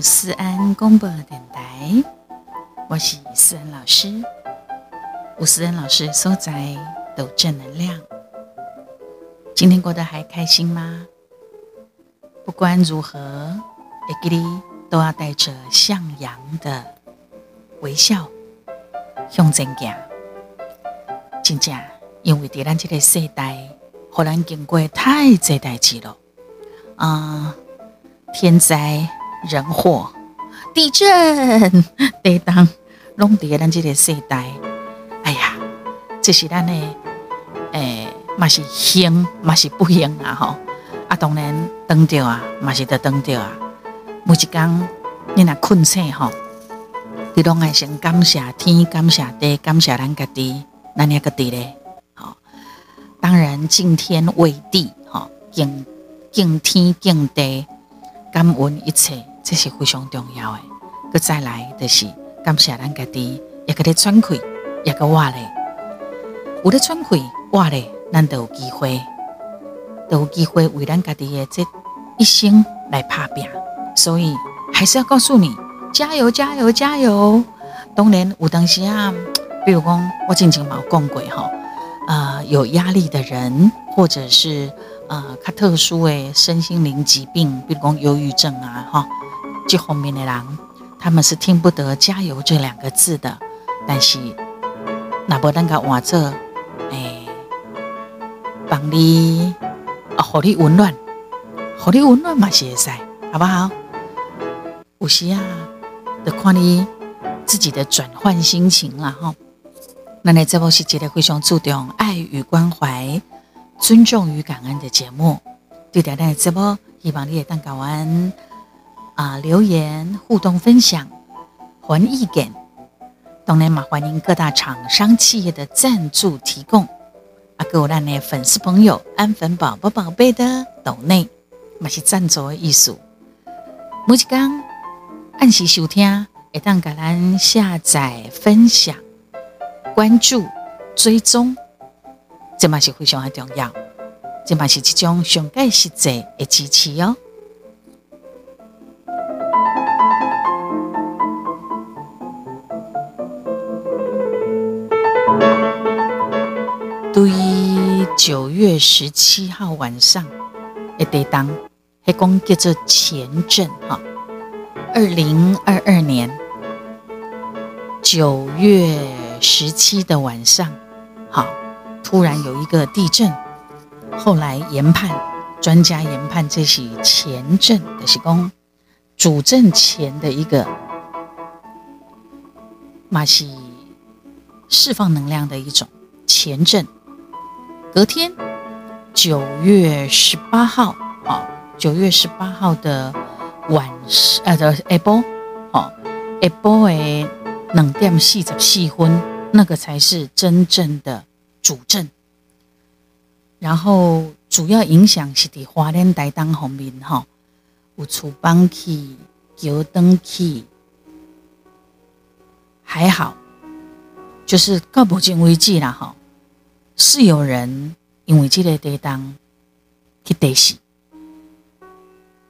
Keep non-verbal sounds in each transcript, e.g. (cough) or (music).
思安公播电台，我是思安老师。吴思安老师所在都正能量。今天过得还开心吗？不管如何，一个你都要带着向阳的微笑向前行。真正，因为在咱这个世代，可能经过太多代志了啊，天灾。人祸、地震、地当，拢伫咱这个世代。哎呀，这是咱的，诶，嘛是幸，嘛是不幸啊！吼，啊，当然等着啊，嘛是得等着啊。每一工你若困醒吼，你拢爱先感谢天，感谢地，感谢咱家己，咱遐个地咧。好，当然敬天畏地，吼，敬敬天敬地。感恩一切，这是非常重要的。佮再来就是感谢咱家己，也佮咧喘气，也佮活咧。有咧喘气，活咧，咱都有机会，都有机会为咱家己的这一生来拍拼。所以还是要告诉你，加油，加油，加油！当然有当时啊，比如讲我之前冇讲过吼，啊，有压力的人，或者是。啊，较特殊的身心灵疾病，比如讲忧郁症啊，哈，这方面的人，他们是听不得“加油”这两个字的。但是，那不咱个换做，哎，帮你啊，互你温暖，互你温暖嘛是会使，好不好？有时啊，得看你自己的转换心情了，哈。那你这部是一个非常注重爱与关怀。尊重与感恩的节目，对大家直播，希望你也当港湾啊留言互动分享，还意见。当然嘛，欢迎各大厂商企业的赞助提供。啊，各位咱的粉丝朋友，安粉宝宝宝贝的岛内，嘛是赞助的艺术。每一刚按时收听，会当给咱下载、分享、关注、追踪。这嘛是非常的重要，这嘛是一种上盖实际的支持哦。对于九月十七号晚上的地当，迄讲叫做前阵哈，二零二二年九月十七的晚上，好。突然有一个地震，后来研判，专家研判这是前震的是讲主震前的一个马西释放能量的一种前震。隔天九月十八号，哦，九月十八号的晚上，呃的下晡，哦，下晡的两点四十四分，那个才是真正的。主震，然后主要影响是伫花莲台当方面哈，有厝崩起、桥登起，还好，就是到目前为止啦哈，是有人因为这个台东去地死，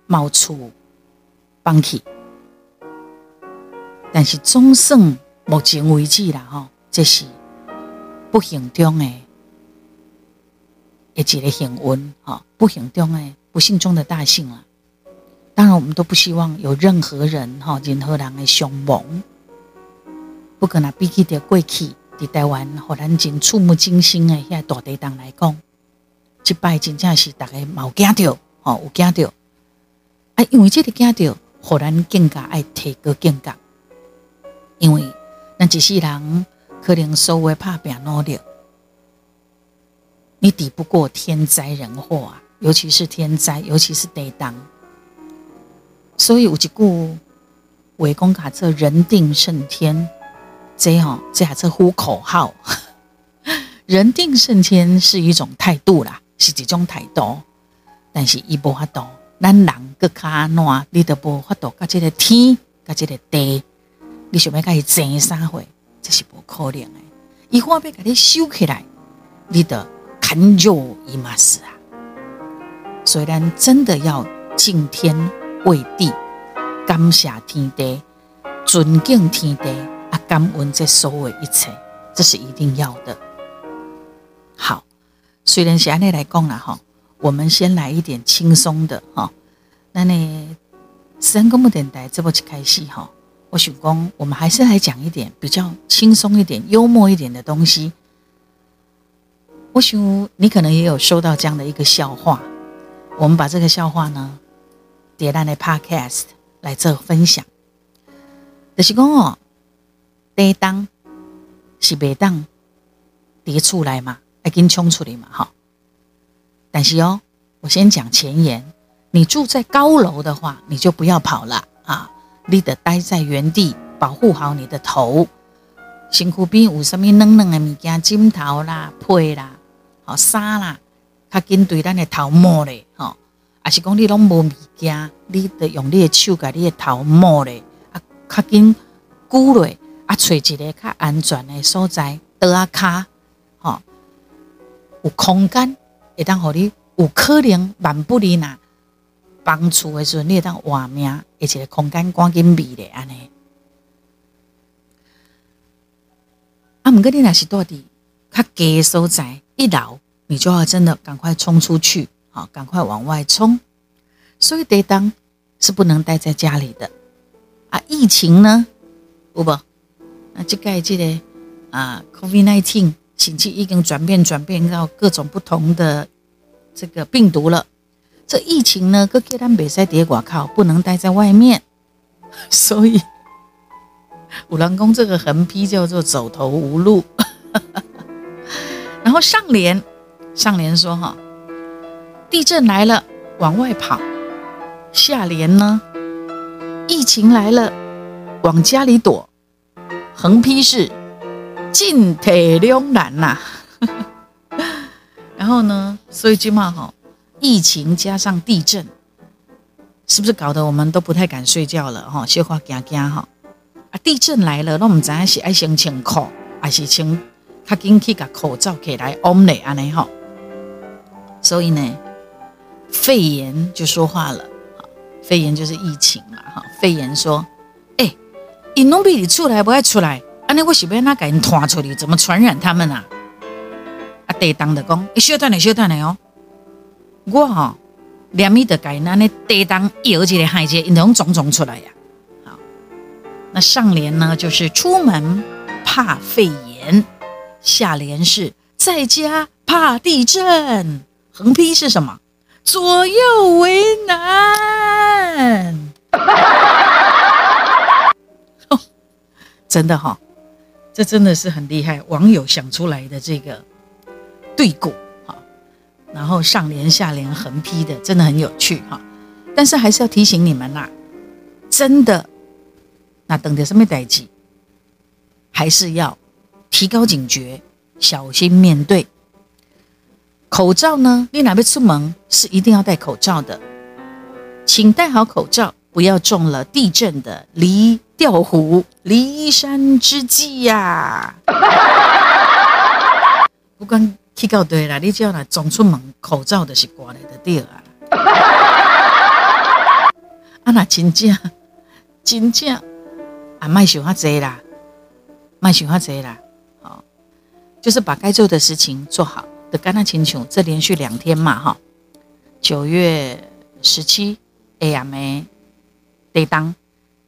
冒出崩起，但是总算目前为止啦哈，这是。不幸中的，一个幸运哈，不幸中的不幸中的大幸了。当然，我们都不希望有任何人哈，任何人的伤亡。不可能比起的过去，伫台湾，互咱真触目惊心的遐大地震来讲，即摆真正是大家冇惊到，吼有惊到。啊，因为这个惊到，互咱更加爱提高警觉，因为咱一世人。可能所谓怕变努力，你抵不过天灾人祸啊！尤其是天灾，尤其是地震。所以有一句围攻卡册“人定胜天”，这吼这还是呼口号。(laughs) 人定胜天是一种态度啦，是一种态度。但是伊无法度，咱人个卡暖，你都无法度，甲这个天，甲这个地，你想要甲伊争啥货？这是不可能的，一话要给你收起来，你的砍肉伊嘛是啊。虽然真的要敬天畏地，感谢天地，尊敬天地，啊，感恩这所有一切，这是一定要的。好，虽然是安尼来讲啦，哈，我们先来一点轻松的哈。那呢，三公木电台这么去开戏哈，我想讲，我们还是来讲一点比较轻松一点、幽默一点的东西。我想你可能也有收到这样的一个笑话，我们把这个笑话呢，叠在那 Podcast 来做分享。就是讲哦，跌当是别当跌出来嘛，要紧冲出来嘛，哈。但是哦，我先讲前言，你住在高楼的话，你就不要跑了啊，你得待在原地，保护好你的头。身躯边有什么软软的物件，枕头啦、被啦。哦，衫啦，较紧对咱的头摸咧，吼，还是讲你拢无物件，你得用你的手甲你的头摸咧，啊，较紧箍落，啊，找一个较安全的所在，桌啊卡，吼，有空间，会当互你有可能万不离呐，帮助的时阵，你会当活命，而且空间赶紧闭咧，安尼。啊，毋过你若是住伫较低的所在。一老，你就要真的赶快冲出去，好，赶快往外冲。所以得当是不能待在家里的啊。疫情呢，不不，那这个这个啊，COVID nineteen，星期已经转变转变到各种不同的这个病毒了。这疫情呢，各阶段比赛叠寡靠，不能待在外面。(laughs) 所以五郎宫这个横批叫做走投无路。(laughs) 然后上联，上联说哈，地震来了往外跑；下联呢，疫情来了往家里躲。横批是进退两难呐。(laughs) 然后呢，所以句话哈，疫情加上地震，是不是搞得我们都不太敢睡觉了哈？小花惊惊哈啊！地震来了，那我们怎样是爱先穿裤，还是穿？他紧去把口罩给来 on 嘞，安尼哈。所以呢，肺炎就说话了，肺炎就是疫情嘛，哈。肺炎说：“，因拢比你出来不爱出来，安尼我是要哪给人拖出去，怎么传染他们啊？”啊，地当的讲，你小等嘞，小等嘞哦。我哈连米的改那那地当摇起来害者，因拢种种出来呀。好，那上联呢，就是出门怕肺炎。下联是在家怕地震，横批是什么？左右为难。真的哈，这真的是很厉害，网友想出来的这个对鼓哈，然后上联下联横批的，真的很有趣哈。但是还是要提醒你们啦，真的，那等着什么代际，还是要。提高警觉，小心面对。口罩呢？你哪边出门是一定要戴口罩的，请戴好口罩，不要中了地震的离调虎离山之计呀！不管去到对啦，你只要来总出门，口罩的是挂来的对啊。啊那真正真正啊，卖想遐济啦，卖想遐济啦。就是把该做的事情做好。的干那请求，这连续两天嘛，哈，九月十七 AM 得当，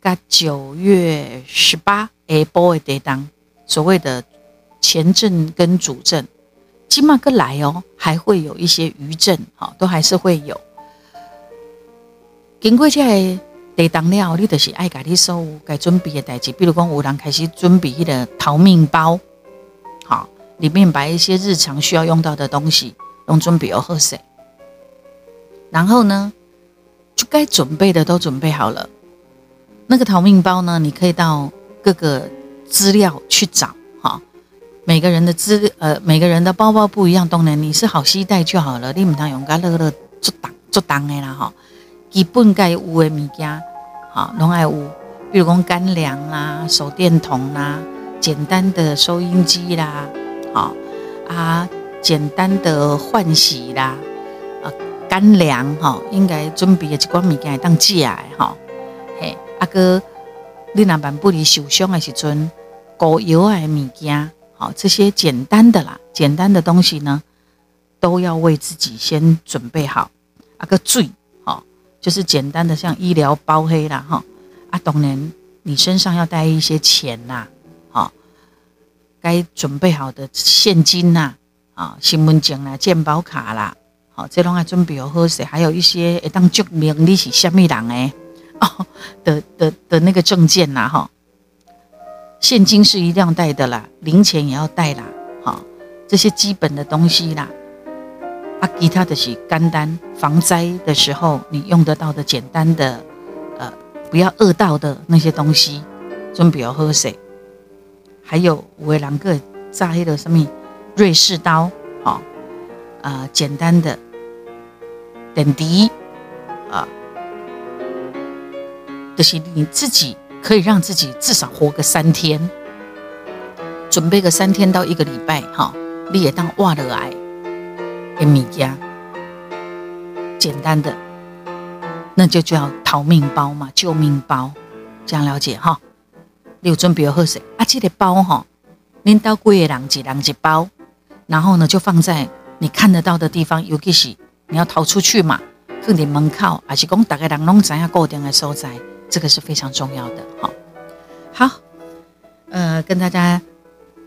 加九月十八 A boy 得当，所谓的前阵跟主阵，起码个来哦，还会有一些余震，哈，都还是会有。经过这得当了，你就是爱家你所有该准备的代志，比如讲有人开始准备迄个逃命包，好。里面把一些日常需要用到的东西用准备喝水，然后呢，就该准备的都准备好了。那个逃命包呢，你可以到各个资料去找哈。每个人的资呃，每个人的包包不一样，当然你是好携带就好了。你唔通用个乐乐做当做当的啦哈。基本该有的物件，好拢爱有，比如讲干粮啦、手电筒啦、简单的收音机啦。好啊，简单的换洗啦，啊干粮哈，应该准备的一罐物件当寄来哈，嘿啊哥，你那板不离受伤的时阵，高油的物件，好这些简单的啦，简单的东西呢，都要为自己先准备好。啊个最好就是简单的像医疗包黑啦，哈啊，当然你身上要带一些钱呐，好，该准备好的现金呐，啊，身份证啦、健保卡啦，好，这拢要准备好些，还有一些会当证明你是虾米人诶。哦的的的那个证件呐，哈，现金是一定要带的啦，零钱也要带啦，好，这些基本的东西啦，啊，其他的是干单防灾的时候你用得到的简单的，呃，不要饿到的那些东西，准备要喝水，还有五两个炸黑的什么瑞士刀，好，啊，简单的点滴，啊。就是你自己可以让自己至少活个三天，准备个三天到一个礼拜，哈，你也当挖了来给米家，简单的，那就叫逃命包嘛，救命包，这样了解哈。你有准备喝水啊？这个包哈，拎到贵人几人一包，然后呢就放在你看得到的地方，尤其是你要逃出去嘛，放在门口，还是讲大概人拢知影固定的所在。这个是非常重要的，好，好，呃，跟大家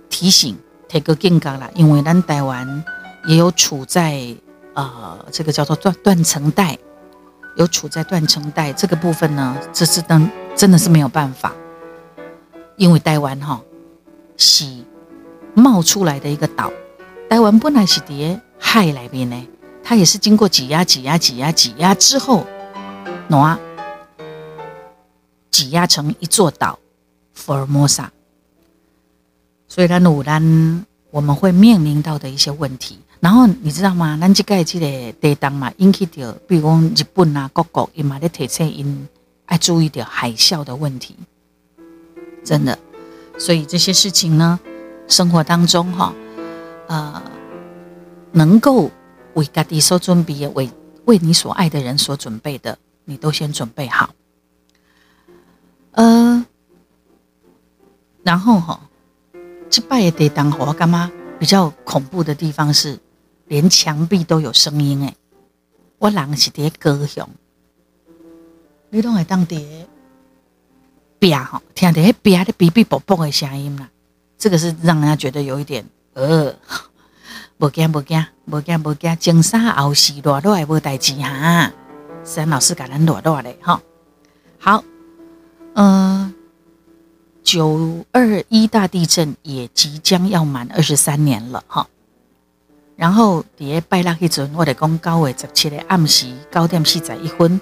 提醒，提个警告啦，因为咱台湾也有处在呃这个叫做断断层带，有处在断层带这个部分呢，这是真真的是没有办法，因为台湾哈是冒出来的一个岛，台湾本来是在海那边呢，它也是经过挤压、挤压、挤压、挤压之后，喏。挤压成一座岛，福尔摩沙。所以呢，努兰我们会面临到的一些问题。然后你知道吗？咱这个这个地当嘛，引起到，比如讲日本啊，各国伊嘛咧提醒因爱注意点海啸的问题。真的，所以这些事情呢，生活当中哈，呃，能够为家己所准备，为为你所爱的人所准备的，你都先准备好。呃，然后哈，这拜也得当火干嘛？比较恐怖的地方是，连墙壁都有声音诶。我人是伫高雄，你拢会当伫壁吼，听到迄壁的哔哔啵啵的声音啦。这个是让人家觉得有一点呃，无惊无惊，无惊无惊，金沙后事落落来无代志哈。三老师给咱落落来哈，好。嗯，九二一大地震也即将要满二十三年了哈。然后伫拜六迄阵，我哋讲九月十七日暗时九点四十一分，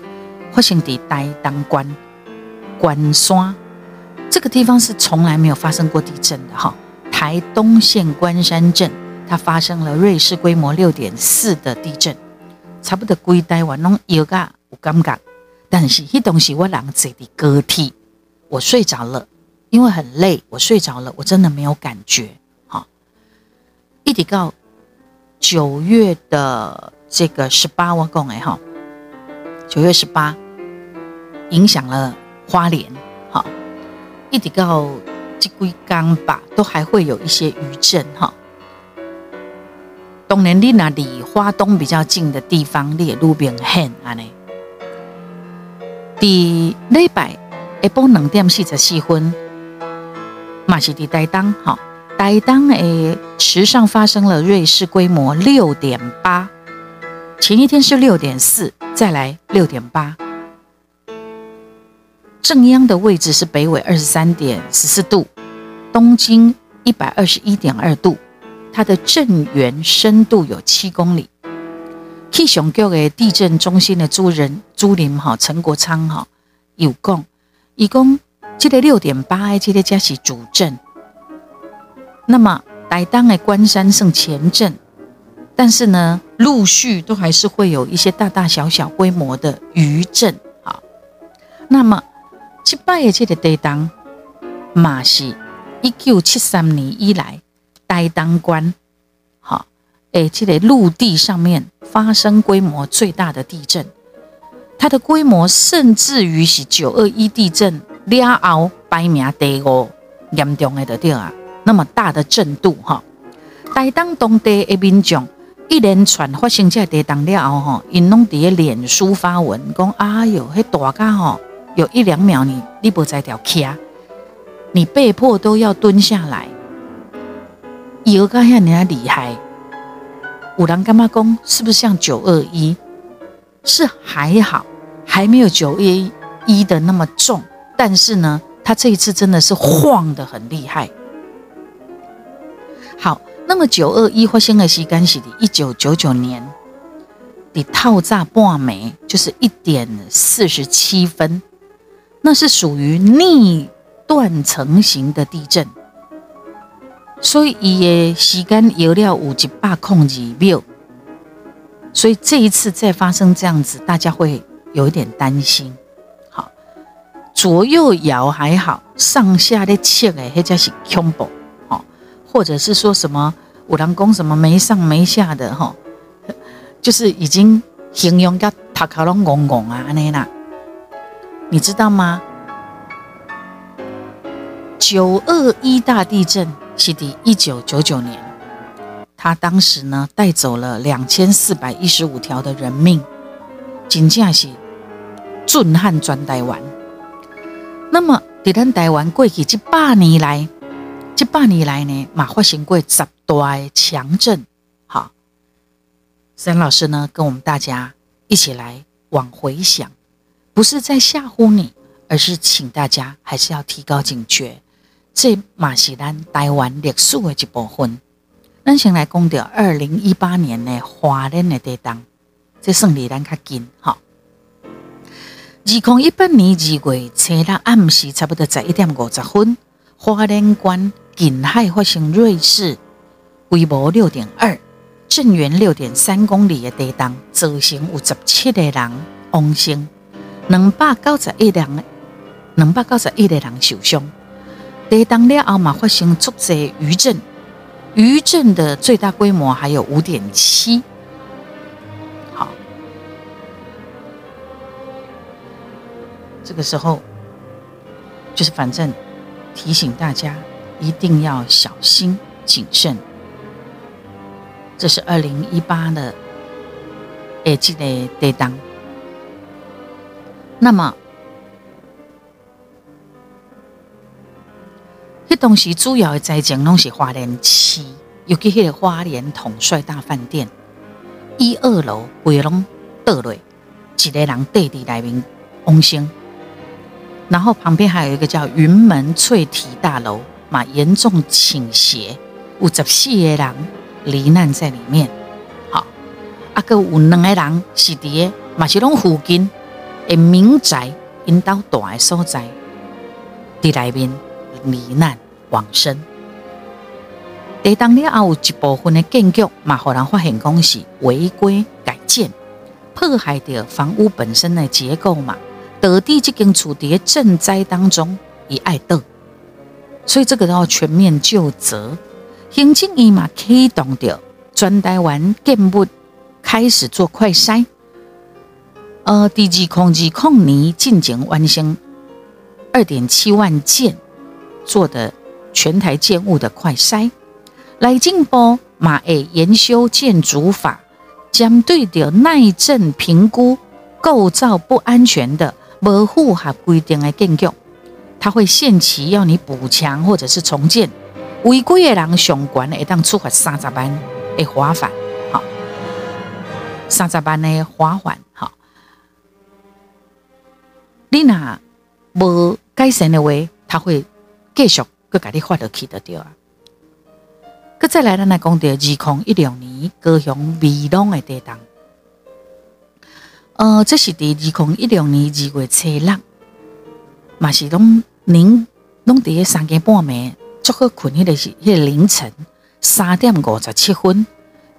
发生伫台东关关山这个地方是从来没有发生过地震的哈。台东县关山镇，它发生了瑞士规模六点四的地震，差不多规台湾拢有噶有感觉，但是迄东西我人坐伫高铁。我睡着了，因为很累，我睡着了，我真的没有感觉。好，一直到九月的这个十八，我讲哎哈，九月十八影响了花莲，好，一直到这归刚吧，都还会有一些余震哈。当然，你那离花东比较近的地方，你也路边很安尼。第礼拜。下晡两点四十四分，马西蒂台东，哈，台东诶池上发生了瑞士规模六点八，前一天是六点四，再来六点八。正央的位置是北纬二十三点十四度，东经一百二十一点二度，它的震源深度有七公里。气象局的地震中心的主任朱林哈陈国昌哈有讲。一共这个六点八，这个加是主震。那么台东的关山胜前震，但是呢，陆续都还是会有一些大大小小规模的余震。啊，那么七拜的这个台东，嘛是一九七三年以来台东关，好，诶，这个陆地上面发生规模最大的地震。它的规模甚至于是九二一地震了后排名第五严重的对啊，那么大的震度哈，台当当地的民众一连串发生这地震了后哈，因拢伫脸书发文讲，哎哟，迄大家吼，有一两秒你你不在条卡，你被迫都要蹲下来，摇个遐尼厉害，有人干嘛讲，是不是像九二一？是还好。还没有九一一的那么重，但是呢，它这一次真的是晃的很厉害。好，那么九二一发生的时间是的一九九九年的套炸半枚，就是一点四十七分，那是属于逆断层型的地震，所以伊的时间有了五级八控制秒，所以这一次再发生这样子，大家会。有一点担心，好，左右摇还好，上下的切诶，或者是恐怖，好，或者是说什么五郎宫什么没上没下的哈，就是已经形容个塔卡隆拱拱啊那啦，你知道吗？九二一大地震是第一九九九年，他当时呢带走了两千四百一十五条的人命，仅仅是。震撼全台湾。那么，在咱台湾过去这百年来，这百年来呢，嘛发生过十大强震。好，沈老师呢，跟我们大家一起来往回想，不是在吓唬你，而是请大家还是要提高警觉。这嘛是咱台湾历史的一部分。咱先来讲到二零一八年的华人的地震，这算离咱较近，好。二零一八年二月初六暗时，差不多十一点五十分，花莲关近海发生瑞士规模六点二、震源六点三公里的地震，造成有十七个人亡生，两百九十一人两百九十一人受伤。地震了后嘛，发生足济余震，余震的最大规模还有五点七。这个时候，就是反正提醒大家一定要小心谨慎。这是二零一八的耳机的对当。那么，迄东西主要的灾情拢是花莲市，尤其迄个花莲统帅大饭店一二楼规拢倒落，一个人地伫内面亡生。然后旁边还有一个叫云门翠体大楼，嘛严重倾斜，有十四个人罹难在里面。好，啊个有两个人是伫个马是龙附近的民宅因到大的所在，伫内面罹难往生。地当了后有一部分的建筑嘛，互人发现讲是违规改建，破坏掉房屋本身的结构嘛。得地这间厝在赈灾当中以爱倒，所以这个要全面就责。行政伊嘛启动掉全台湾建物开始做快筛，呃，第二空二空年进行完成二点七万件做的全台建物的快筛，来进步嘛会研修建筑法，将对着耐震评估构造不安全的。不符合规定的建筑，他会限期要你补强或者是重建。违规的人上管会当处罚三十万的罚款，好，三十万的罚款，好。你若无改善的话，他会继续搁给你发落去的对啊。搁再来，咱来讲到二零一六年高雄美浓的地震。呃，这是第二零一六年二月初六，嘛是拢您拢伫个三更半暝，足好困迄个是迄个凌晨三点五十七分，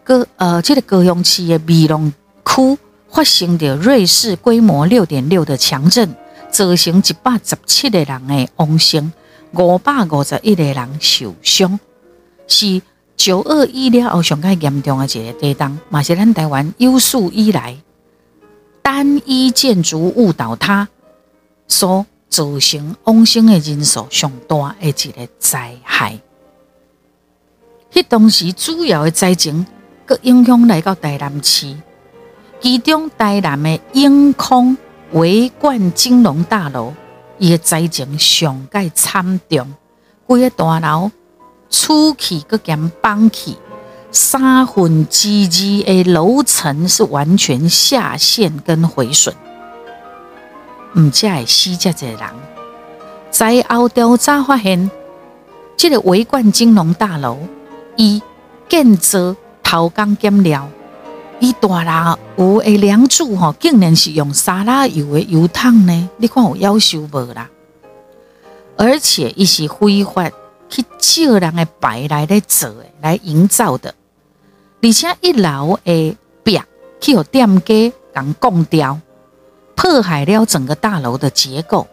高呃，这个高雄市的美浓区发生着瑞士规模六点六的强震，造成一百十七个人的亡生，五百五十一个人受伤，是九二一了后上个严重的一个地震，嘛是咱台湾有史以来。单一建筑物倒塌所造成往生的人数上大的一个灾害。迄当时主要的灾情，佮影响来到台南市，其中台南的永康维冠金融大楼，伊的灾情上界惨重，规个大楼厝气佮兼崩气，三分之二的楼层是完全下陷跟毁损。毋只系死遮济人，在后调查发现，这个维冠金融大楼。伊建造头钢减料，伊大楼有诶梁柱吼，竟然是用沙拉油诶油桶呢？你看有要求无啦？而且伊是非法去借人诶牌来咧做诶，来营造的。而且一楼的壁去有店家共拱掉，破坏了整个大楼的结构。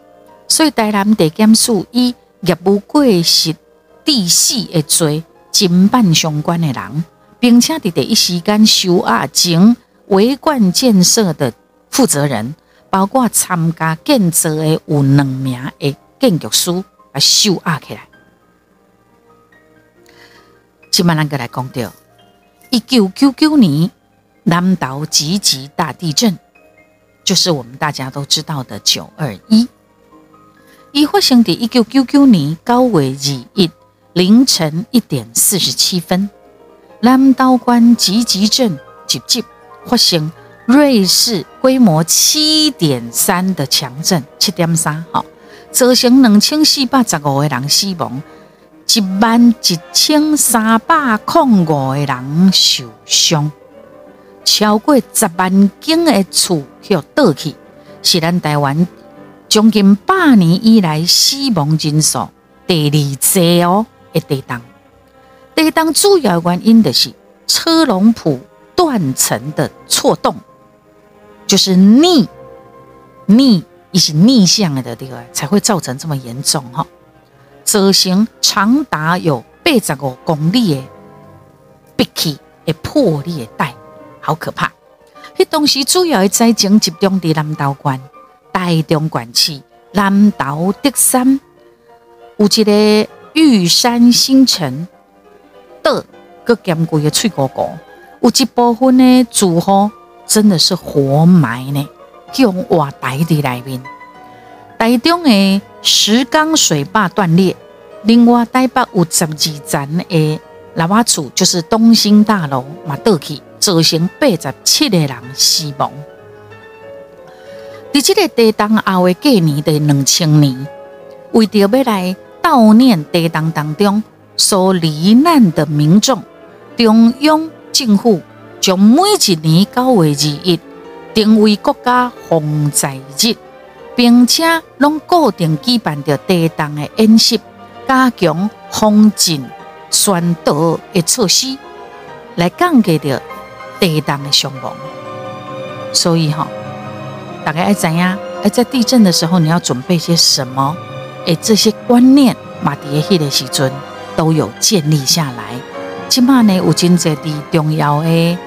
所以台南地检署以业务过失致死的罪。侦办相关的人，并且伫第一时间收押前维冠建设的负责人，包括参加建设的有两名的建筑师，来收押起来。今麦咱个来讲到一九九九年南岛集集大地震，就是我们大家都知道的九二一。伊发生伫一九九九年九月二日。凌晨一点四十七分，南岛关集集镇集集发生瑞士规模七点三的强震，七点三，哈，造成两千四百十五个人死亡，一万一千三百零五个人受伤，超过十万间的厝要倒去，是咱台湾将近百年以来死亡人数第二多哦。一地当，地当主要原因的是车龙埔断层的错动，就是逆逆一是逆向的地方，才会造成这么严重哈。造成长达有八十五公里的壁气的破裂带，好可怕。迄当时主要的灾情集中在南岛关、台中关区、南岛德山，有一个。玉山新城的个坚固的脆果果，有一部分呢住户真的是活埋呢，用瓦台地内面。台中的石冈水坝断裂，另外台北有十二层的喇叭厝，就是东兴大楼嘛倒去，造成八十七个人死亡。伫这个地当后的过年的两千年，为着要来。悼念地震当中所罹难的民众，中央政府将每一年九月二日定为国家防灾日，并且拢固定举办着地震的演习，加强防震宣导的措施，来降低着地震的伤亡。所以哈，大家爱知影，而在地震的时候，你要准备些什么？诶，这些观念，马迭迄个时阵都有建立下来。即码呢，有真侪伫重要的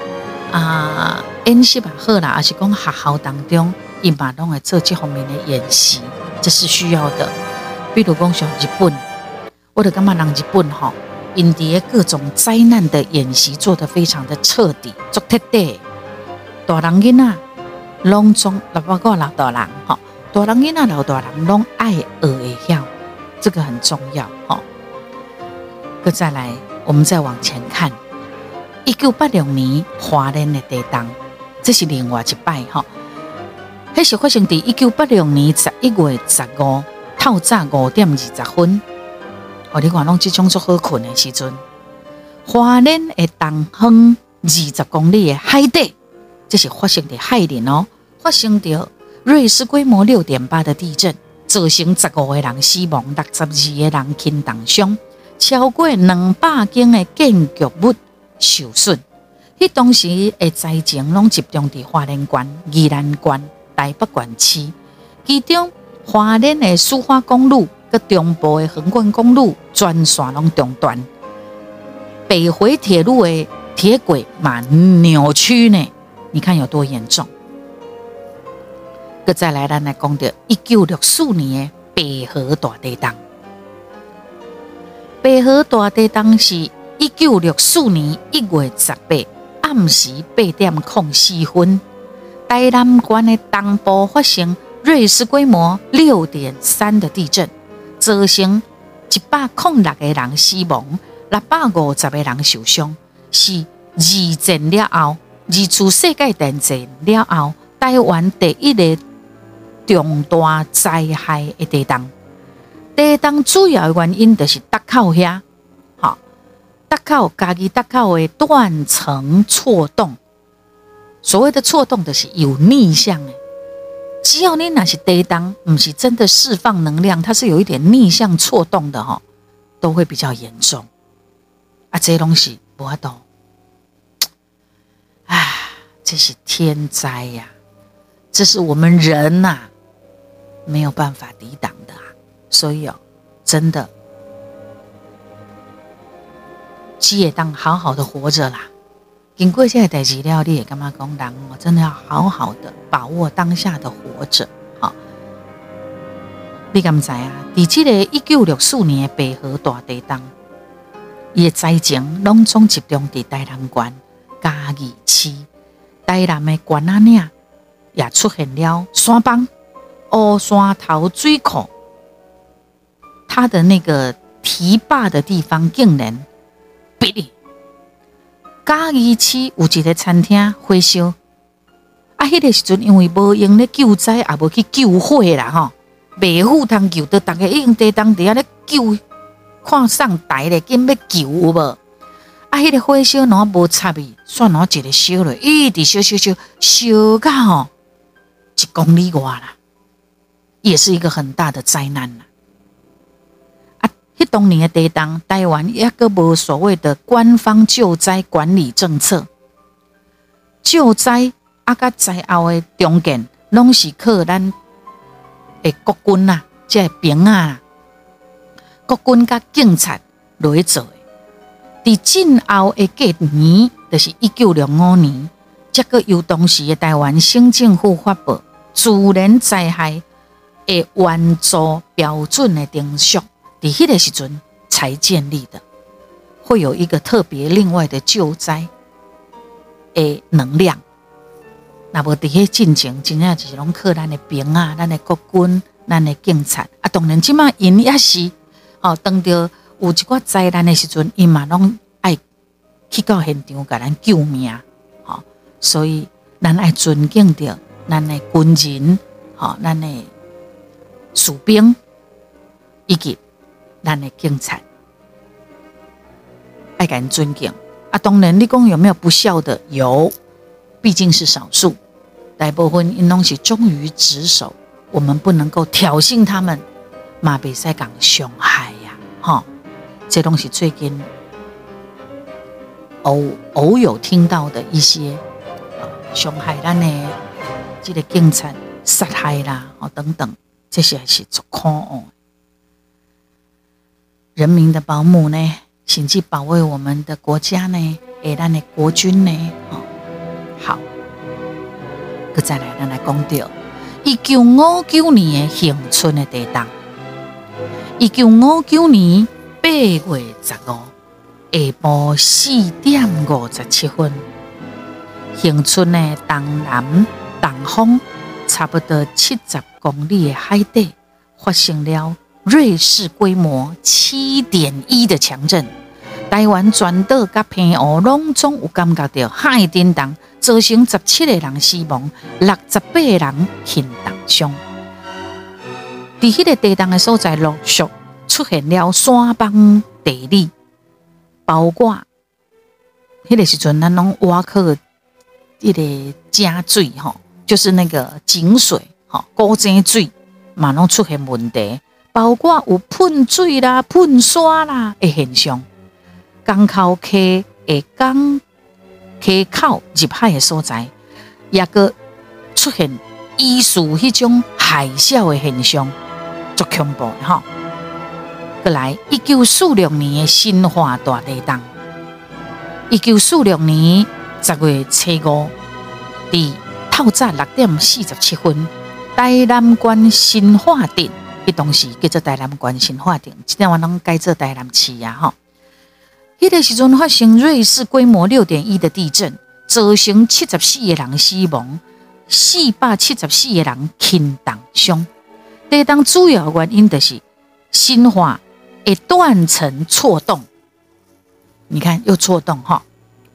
啊演习啊，好啦，还是讲学校当中，伊嘛拢会做这方面的演习，这是需要的。比如讲像日本，我就感觉人日本吼，因伫各种灾难的演习做得非常的彻底，足彻底。大人囡仔拢总，包括老大人吼。大人囡仔老大人拢爱学会晓，这个很重要哈。个再来，我们再往前看，一九八六年华人的地震，这是另外一摆哈。迄是发生伫一九八六年十一月十五透早五点二十分，哦，你看拢即种足好困的时阵，华联的东方二十公里的海底，这是发生伫海里哦，发生着。瑞士规模六点八的地震，造成十五个人死亡，六十二个人轻重伤，超过两百间的建筑物受损。迄当时的灾情拢集中伫华莲县、宜兰县、台北县区，其中华莲的苏花公路、佮中部的横贯公路全线拢中断，北回铁路的铁轨嘛扭曲呢？你看有多严重？再来，咱来讲到一九六四年的北河大地震。北河大地震是一九六四年一月十八暗时八点零四分，台南县的东部发生瑞士规模六点三的地震，造成一百零六个人死亡，六百五十个人受伤，是二战了后，二次世界大战了后，台湾第一个重大灾害的地震。地震主要的原因就是搭口遐，好，搭口家己搭口的断层错动。所谓的错动，就是有逆向的。只要你那是地震，不是真的释放能量，它是有一点逆向错动的哈，都会比较严重。啊，这些东西不要懂。啊，这是天灾呀，这是我们人呐没有办法抵挡的啊。所以哦，真的，只也当好好的活着啦。经过这些代志了，你也干嘛讲人哦？真的要好好的把握当下的活着。好，你敢知啊？在这个一九六四年的北河大地震，伊的灾情拢总集中在台南县嘉义市。台南的关仔岭也出现了山崩、乌山头水库。它的那个堤坝的地方竟然别哩，嘉义市有一个餐厅火烧，啊，迄个时阵因为无用咧救灾，也无去救火啦吼，袂赴通救，都逐个已经地当伫遐咧救，看上台咧，紧要救有无？啊，迄个火烧若无插伊，算喏一个烧了，一直烧烧烧烧到吼一公里外啦，也是一个很大的灾难呐。迄当年的地震，台湾抑个无所谓的官方救灾管理政策，救灾啊，甲灾后的重建，拢是靠咱的国军呐，即兵啊，国军甲警察来做。伫战后的隔年，就是一九六五年，这个由当时的台湾省政府发布自然灾害的援助标准的定数。在迄个时阵才建立的，会有一个特别另外的救灾的能量。那无伫迄进程，真正就是拢靠咱的兵啊，咱的国军，咱的警察啊。当然，即马因也是哦，当着有一寡灾难的时阵，因嘛拢爱去到现场，甲咱救命。好，所以咱爱尊敬着咱的军人，好，咱的士兵以及。咱的警察爱感尊敬啊！当然，你讲有没有不孝的？有，毕竟是少数。大部分因拢是忠于职守，我们不能够挑衅他们，嘛比赛讲伤害呀！哈，这东西最近偶偶有听到的一些伤害咱的这个警察杀害啦，哦等等，这些还是足可哦。人民的保姆呢，甚至保卫我们的国家呢，诶，咱的国军呢，哦，好，佮再来，咱来讲到一九五九年的恒春的地震，一九五九年八月十五下晡四点五十七分，恒春的东南东方差不多七十公里的海底发生了。瑞士规模七点一的强震，台湾全岛甲平湖拢总有感觉到海震动，造成十七个人死亡，六十八人轻重伤。在迄个地震的所在，陆续出现了山崩地裂，包括迄个时阵，咱拢挖去一个井水吼，就是那个井水吼，古井水嘛拢出现问题。包括有喷水啦、喷沙啦的现象，港口溪的港溪口入海的所在，也个出现疑似迄种海啸的现象，足恐怖的哈！过来，一九四六年的新化大地震，一九四六年十月初五，伫透早六点四十七分，台南关新化镇，迄当时叫做台南关新化顶，今天我拢改做台南市呀吼。迄个时阵发生瑞士规模六点一的地震，造成七十四个人死亡，四百七十四个人轻重伤。地当主要原因就是新化会断层错动，你看又错动哈，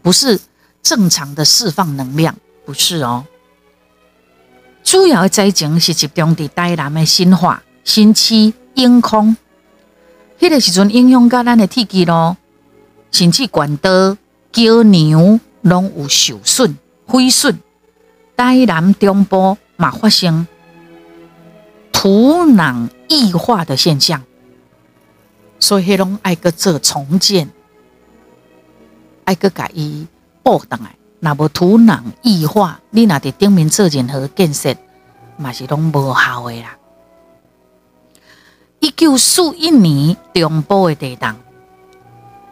不是正常的释放能量，不是哦。主要灾情是集中伫台南的新化、新区、永康，迄个时阵影响到咱的铁基咯。甚至管道、桥梁拢有受损、毁损。台南中部嘛发生土壤异化的现象，所以迄拢爱个做重建，爱个甲伊补上来。若无土壤异化，你若伫顶面做任何建设，嘛是拢无效的啦。一九四一年中部的地震。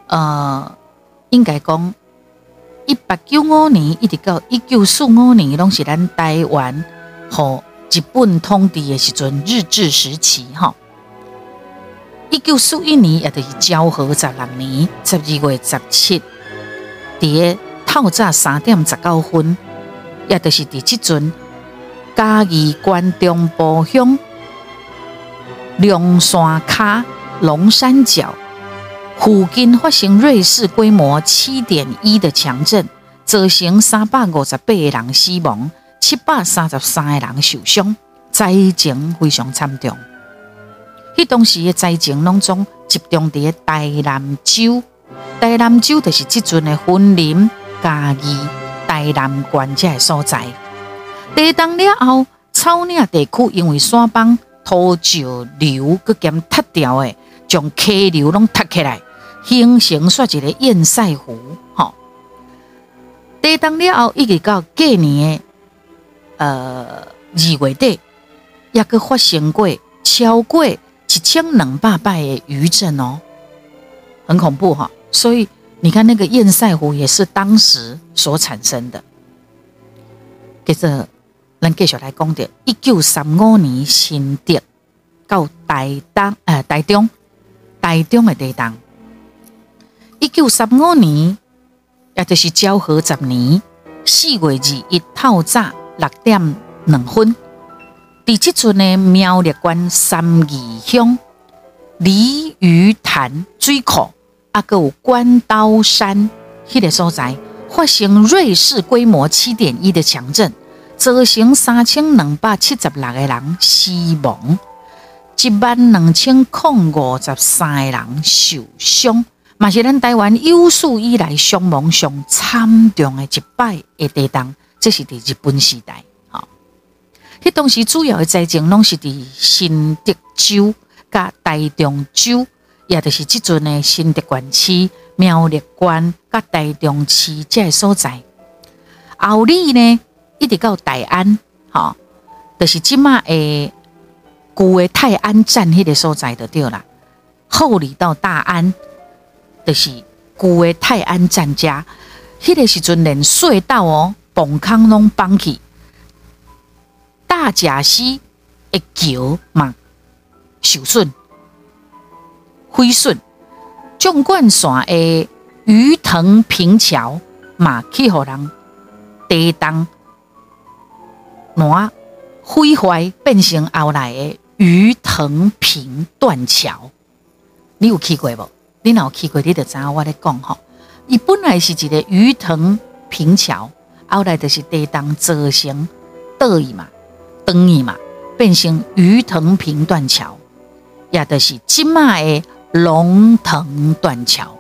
呃，应该讲，一八九五年一直到一九四五年，拢是咱台湾和日本统治的时阵，日治时期哈。一九四一年也就是昭和十六年十二月十七，伫透早三点十九分，也就是伫即阵嘉义关中部乡龙山卡龙山脚。附近发生瑞士规模七点一的强震，造成三百五十八人死亡，七百三十三人受伤，灾情非常惨重。迄当时的灾情拢总集中伫台南州，台南州就是即阵的云林、嘉义、台南关这的所在。地震了后，草岭地区因为山崩、土石流佮兼塌掉的，将溪流拢塌起来。形成煞一个堰塞湖，吼。地震了后，一直到隔年的呃二月底，也个发生过超过一千两百摆的余震哦，很恐怖哈。所以你看，那个堰塞湖也是当时所产生的。接着，咱继续来讲的，一九三五年新竹到台东，呃，台中，台中的地震。一九三五年，也就是昭和十年四月二一透早六点两分，在即阵的苗栗县三义乡鲤鱼潭水库，啊，个有关刀山迄个所在，发生瑞士规模七点一的强震，造成三千两百七十六个人死亡，一万两千零五十三个人受伤。嘛是咱台湾有史以来伤亡上惨重的一摆的地震，这是伫日本时代。吼，迄当时主要的灾情拢是伫新德州、甲台中州，也就是即阵的新德县区、苗栗县、甲台中市这所在。后里呢，一直到大安，吼，就是即马诶旧的泰安站迄个所在就对啦。后里到大安。就是旧的泰安站家，迄个时阵连隧道哦，崩坑拢崩起，大甲溪的桥嘛受损毁损，纵贯线的鱼藤平桥嘛去互人地动烂毁坏，变成后来的鱼藤平断桥，你有去过无？你若有去过，你就知影我咧讲吼。伊本来是一个鱼藤平桥，后来就是地动造成倒去嘛，断去嘛，变成鱼藤平断桥，也就是即卖的龙腾断桥。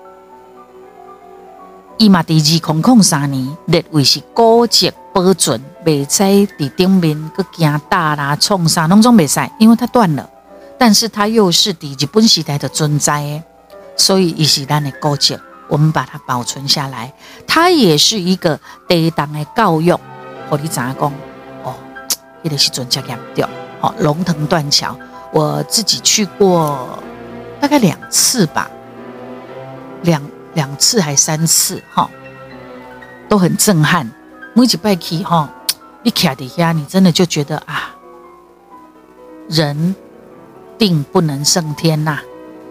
伊嘛第二空空三年列为是古迹保存，未使伫顶面佮行大啦、创啥拢总未使，因为它断了。但是它又是伫日本时代的存在诶。所以，伊是咱的古迹，我们把它保存下来，它也是一个地当的教育。和你怎讲？哦，(tsk) 迄个是准确严重。好，龙腾断桥，我自己去过大概两次吧，两两次还三次，哈，都很震撼。每一摆去哈，你徛底下，你真的就觉得啊，人定不能胜天呐，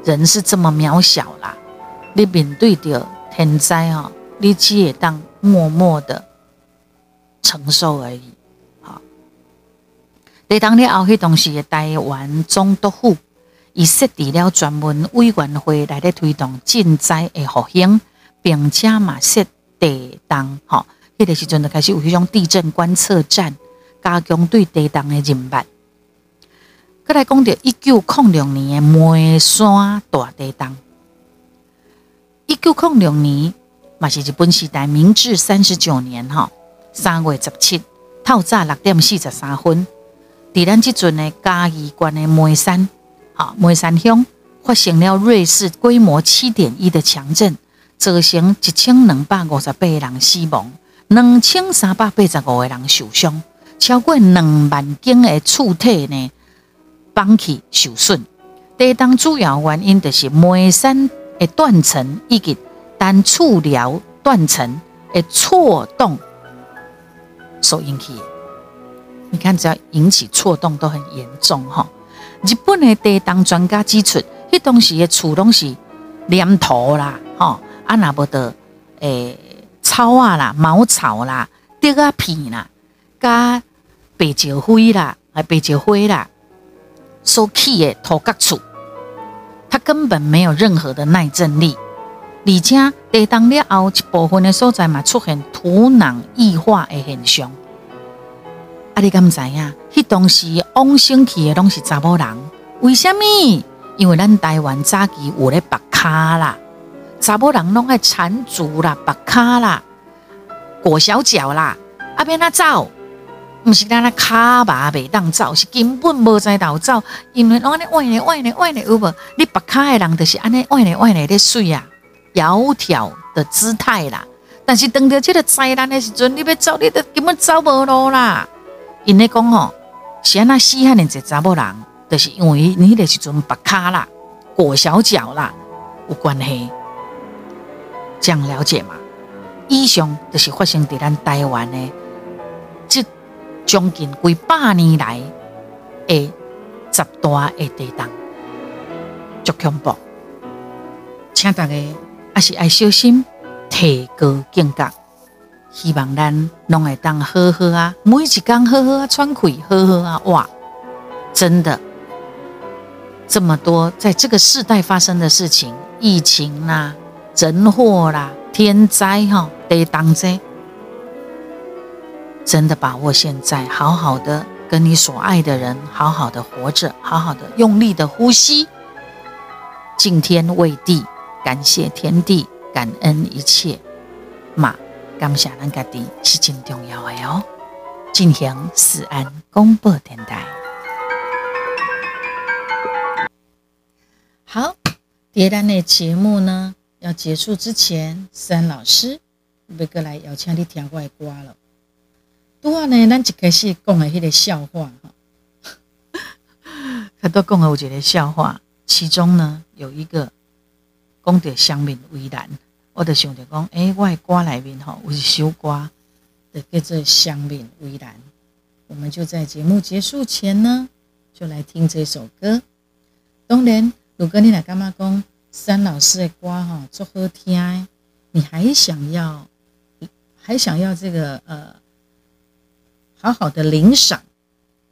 人是这么渺小啦。你面对着天灾哦，你只会当默默的承受而已。好，在当了后，迄当时的台湾总督府，伊设立了专门委员会来咧推动赈灾的复兴，并且嘛设地当，吼，迄个时阵就开始有迄种地震观测站，加强对地震的认办。再来讲到一九零六年的梅山大地震，一九零六年嘛是日本时代明治三十九年哈三月十七，透早六点四十三分，伫咱即阵的嘉义县的梅山，哈梅山乡发生了瑞士规模七点一的强震，造成一千两百五十八人死亡，两千三百八十五个人受伤，超过两万件的厝体呢。房器受损，地当主要原因就是煤山的断层以及单触疗断层的错动所引起。你看，只要引起错动都很严重哈。日本的地当专家指出，迄东西的厝拢是黏土啦，哈，啊那不得诶草啊啦、茅草啦、竹啊片啦、加白石灰啦、啊白石灰啦。所起的土角厝，它根本没有任何的耐震力，而且地震了后一部分的所在嘛出现土壤异化的现象。啊，你敢知影？迄当时往生去的拢是查某人，为什么？因为咱台湾早期有咧白卡啦，查某人拢爱缠足啦、白卡啦、裹小脚啦，啊，边那走？毋是咱那卡巴袂当走，是根本无在道走，因为安尼歪咧歪咧歪咧有无？你白卡的人就是安尼歪咧歪咧咧水啊，窈窕的姿态啦。但是当到这个灾难的时阵，你要走，你都根本走无路啦。因咧讲吼，是安那死汉的一查某人，就是因为你迄个时阵白卡啦，裹小脚啦，有关系。这样了解吗？以上就是发生在咱台湾的。这将近几百年来的十大的地震，足恐怖，请大家还是爱小心，提高警觉。希望咱拢会当好好啊，每一天好好啊喘气，好好啊哇！真的，这么多在这个世代发生的事情，疫情啦、人祸啦、天灾哈、地震这。真的把握现在，好好的跟你所爱的人好好的活着，好好的用力的呼吸，敬天畏地，感谢天地，感恩一切。嘛，感谢咱家己是真重要的哦。进行四安公播电台。好，第二单的节目呢要结束之前，三老师要过来邀请你听我的歌了。拄啊呢，咱一开始讲的迄个笑话哈，很多 (laughs) 讲的有一个笑话，其中呢有一个讲到乡民为难，我就想着讲，诶，我的歌里面吼有一首歌，就叫做乡民为难。我们就在节目结束前呢，就来听这首歌。当然，如果你来干嘛讲三老师的歌哈，足好听，你还想要，还想要这个呃。好好的领赏，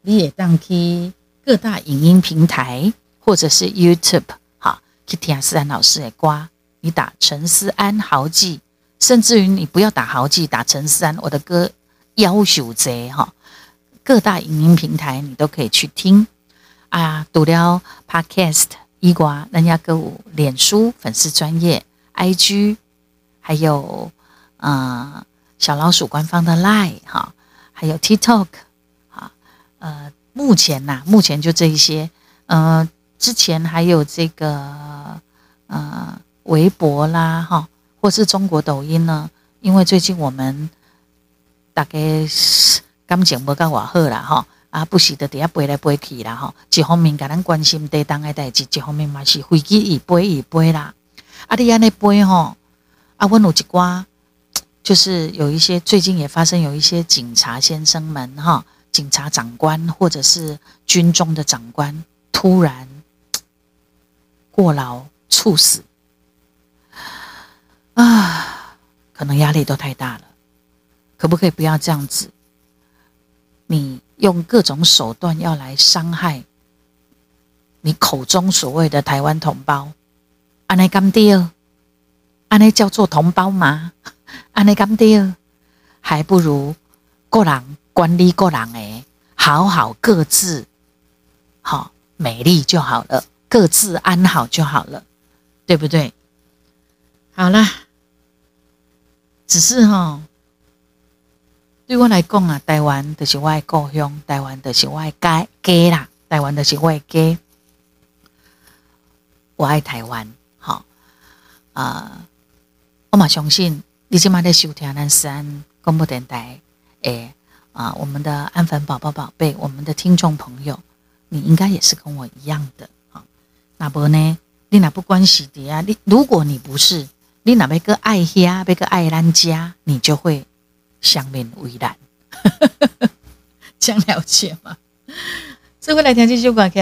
你也当去各大影音平台或者是 YouTube 哈，去听思安老师的歌。你打陈思安豪记，甚至于你不要打豪记，打陈思安，我的歌要求贼哈。各大影音平台你都可以去听啊。读了 Podcast 伊瓜，人家歌舞脸书粉丝专业 IG，还有啊小老鼠官方的 Line 哈。还有 TikTok，啊，呃，目前呐，目前就这一些，呃，之前还有这个呃微博啦，哈，或是中国抖音呢，因为最近我们大概感情无够话好啦，哈，啊，不时的底下飞来飞去啦，哈，一方面甲咱关心地当的代志，一方面嘛是飞机一飞一飞啦，啊，你安尼飞吼，啊，阮有一寡。就是有一些最近也发生有一些警察先生们哈，警察长官或者是军中的长官突然过劳猝死啊，可能压力都太大了，可不可以不要这样子？你用各种手段要来伤害你口中所谓的台湾同胞，安内干爹，安内叫做同胞吗？(laughs) 安内干爹，还不如个人。管理个人诶，好好各自好美丽就好了，各自安好就好了，对不对？好了，只是哈，对我来讲啊，台湾就是我的故乡，台湾就是我的家家啦，台湾就是我的家。我爱台湾，好啊，我嘛相信你今麦在收听咱三广播电台诶。啊，我们的安粉宝宝宝贝，我们的听众朋友，你应该也是跟我一样的啊。那不呢？你哪不关系的啊？你如果你不是，你哪边个爱虾，别个爱兰家，你就会上面为难。(laughs) 这样了解吗？这回来听这首歌去。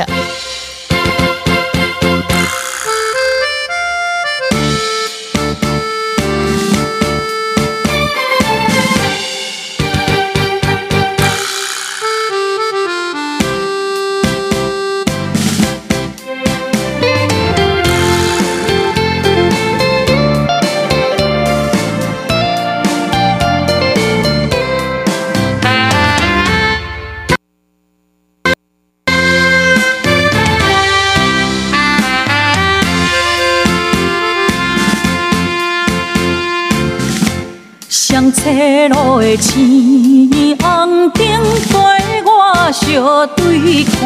斜路的青红灯，陪我相对看。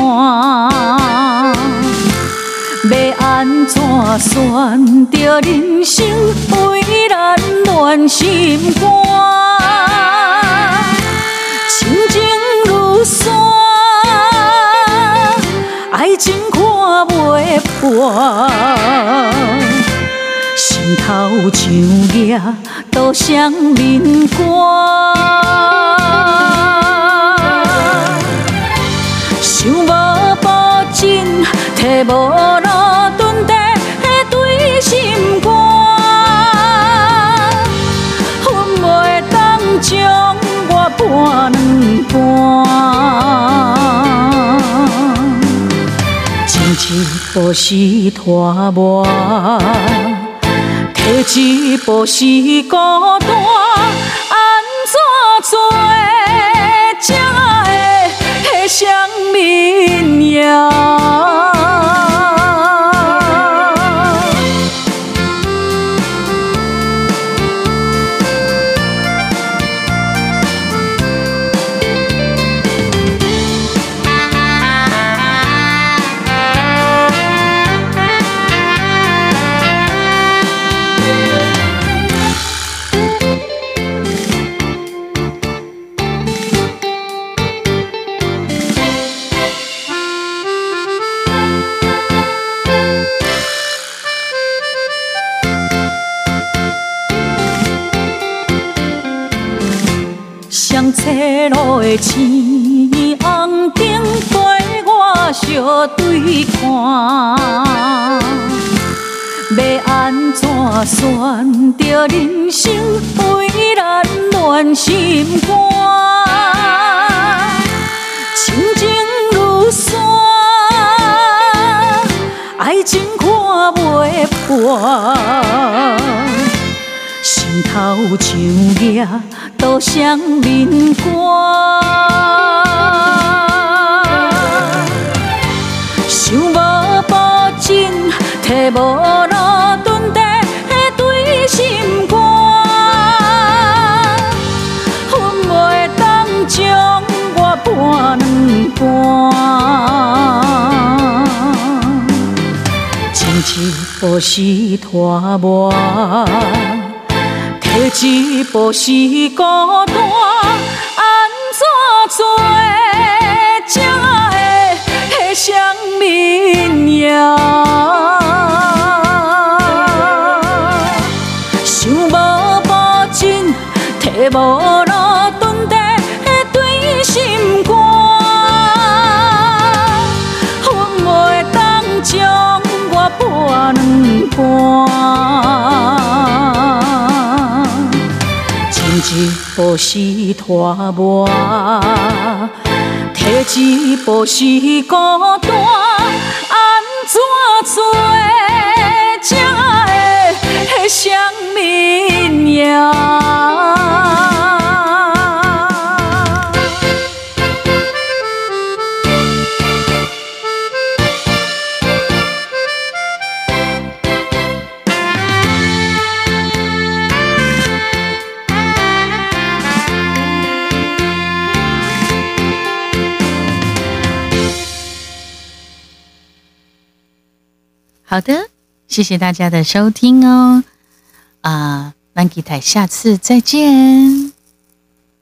要安怎选择人生，为咱暖心肝？情情如山，爱情看袂破。心头像野稻双面寒，想无保证，摕无路蹲在对心肝，恨袂当将我半两半，情一步是拖磨。下一步是孤单，安怎做才会相明呀？人生，为咱暖心肝。情情如山，爱情看袂破。心头像野稻双面寒，想无保证，摕无情一步是拖磨。退一步是孤单，安怎做才会相明呀？前一步是拖磨，退一步是孤单，安怎做才会双面赢？好的，谢谢大家的收听哦，啊，曼吉台，下次再见。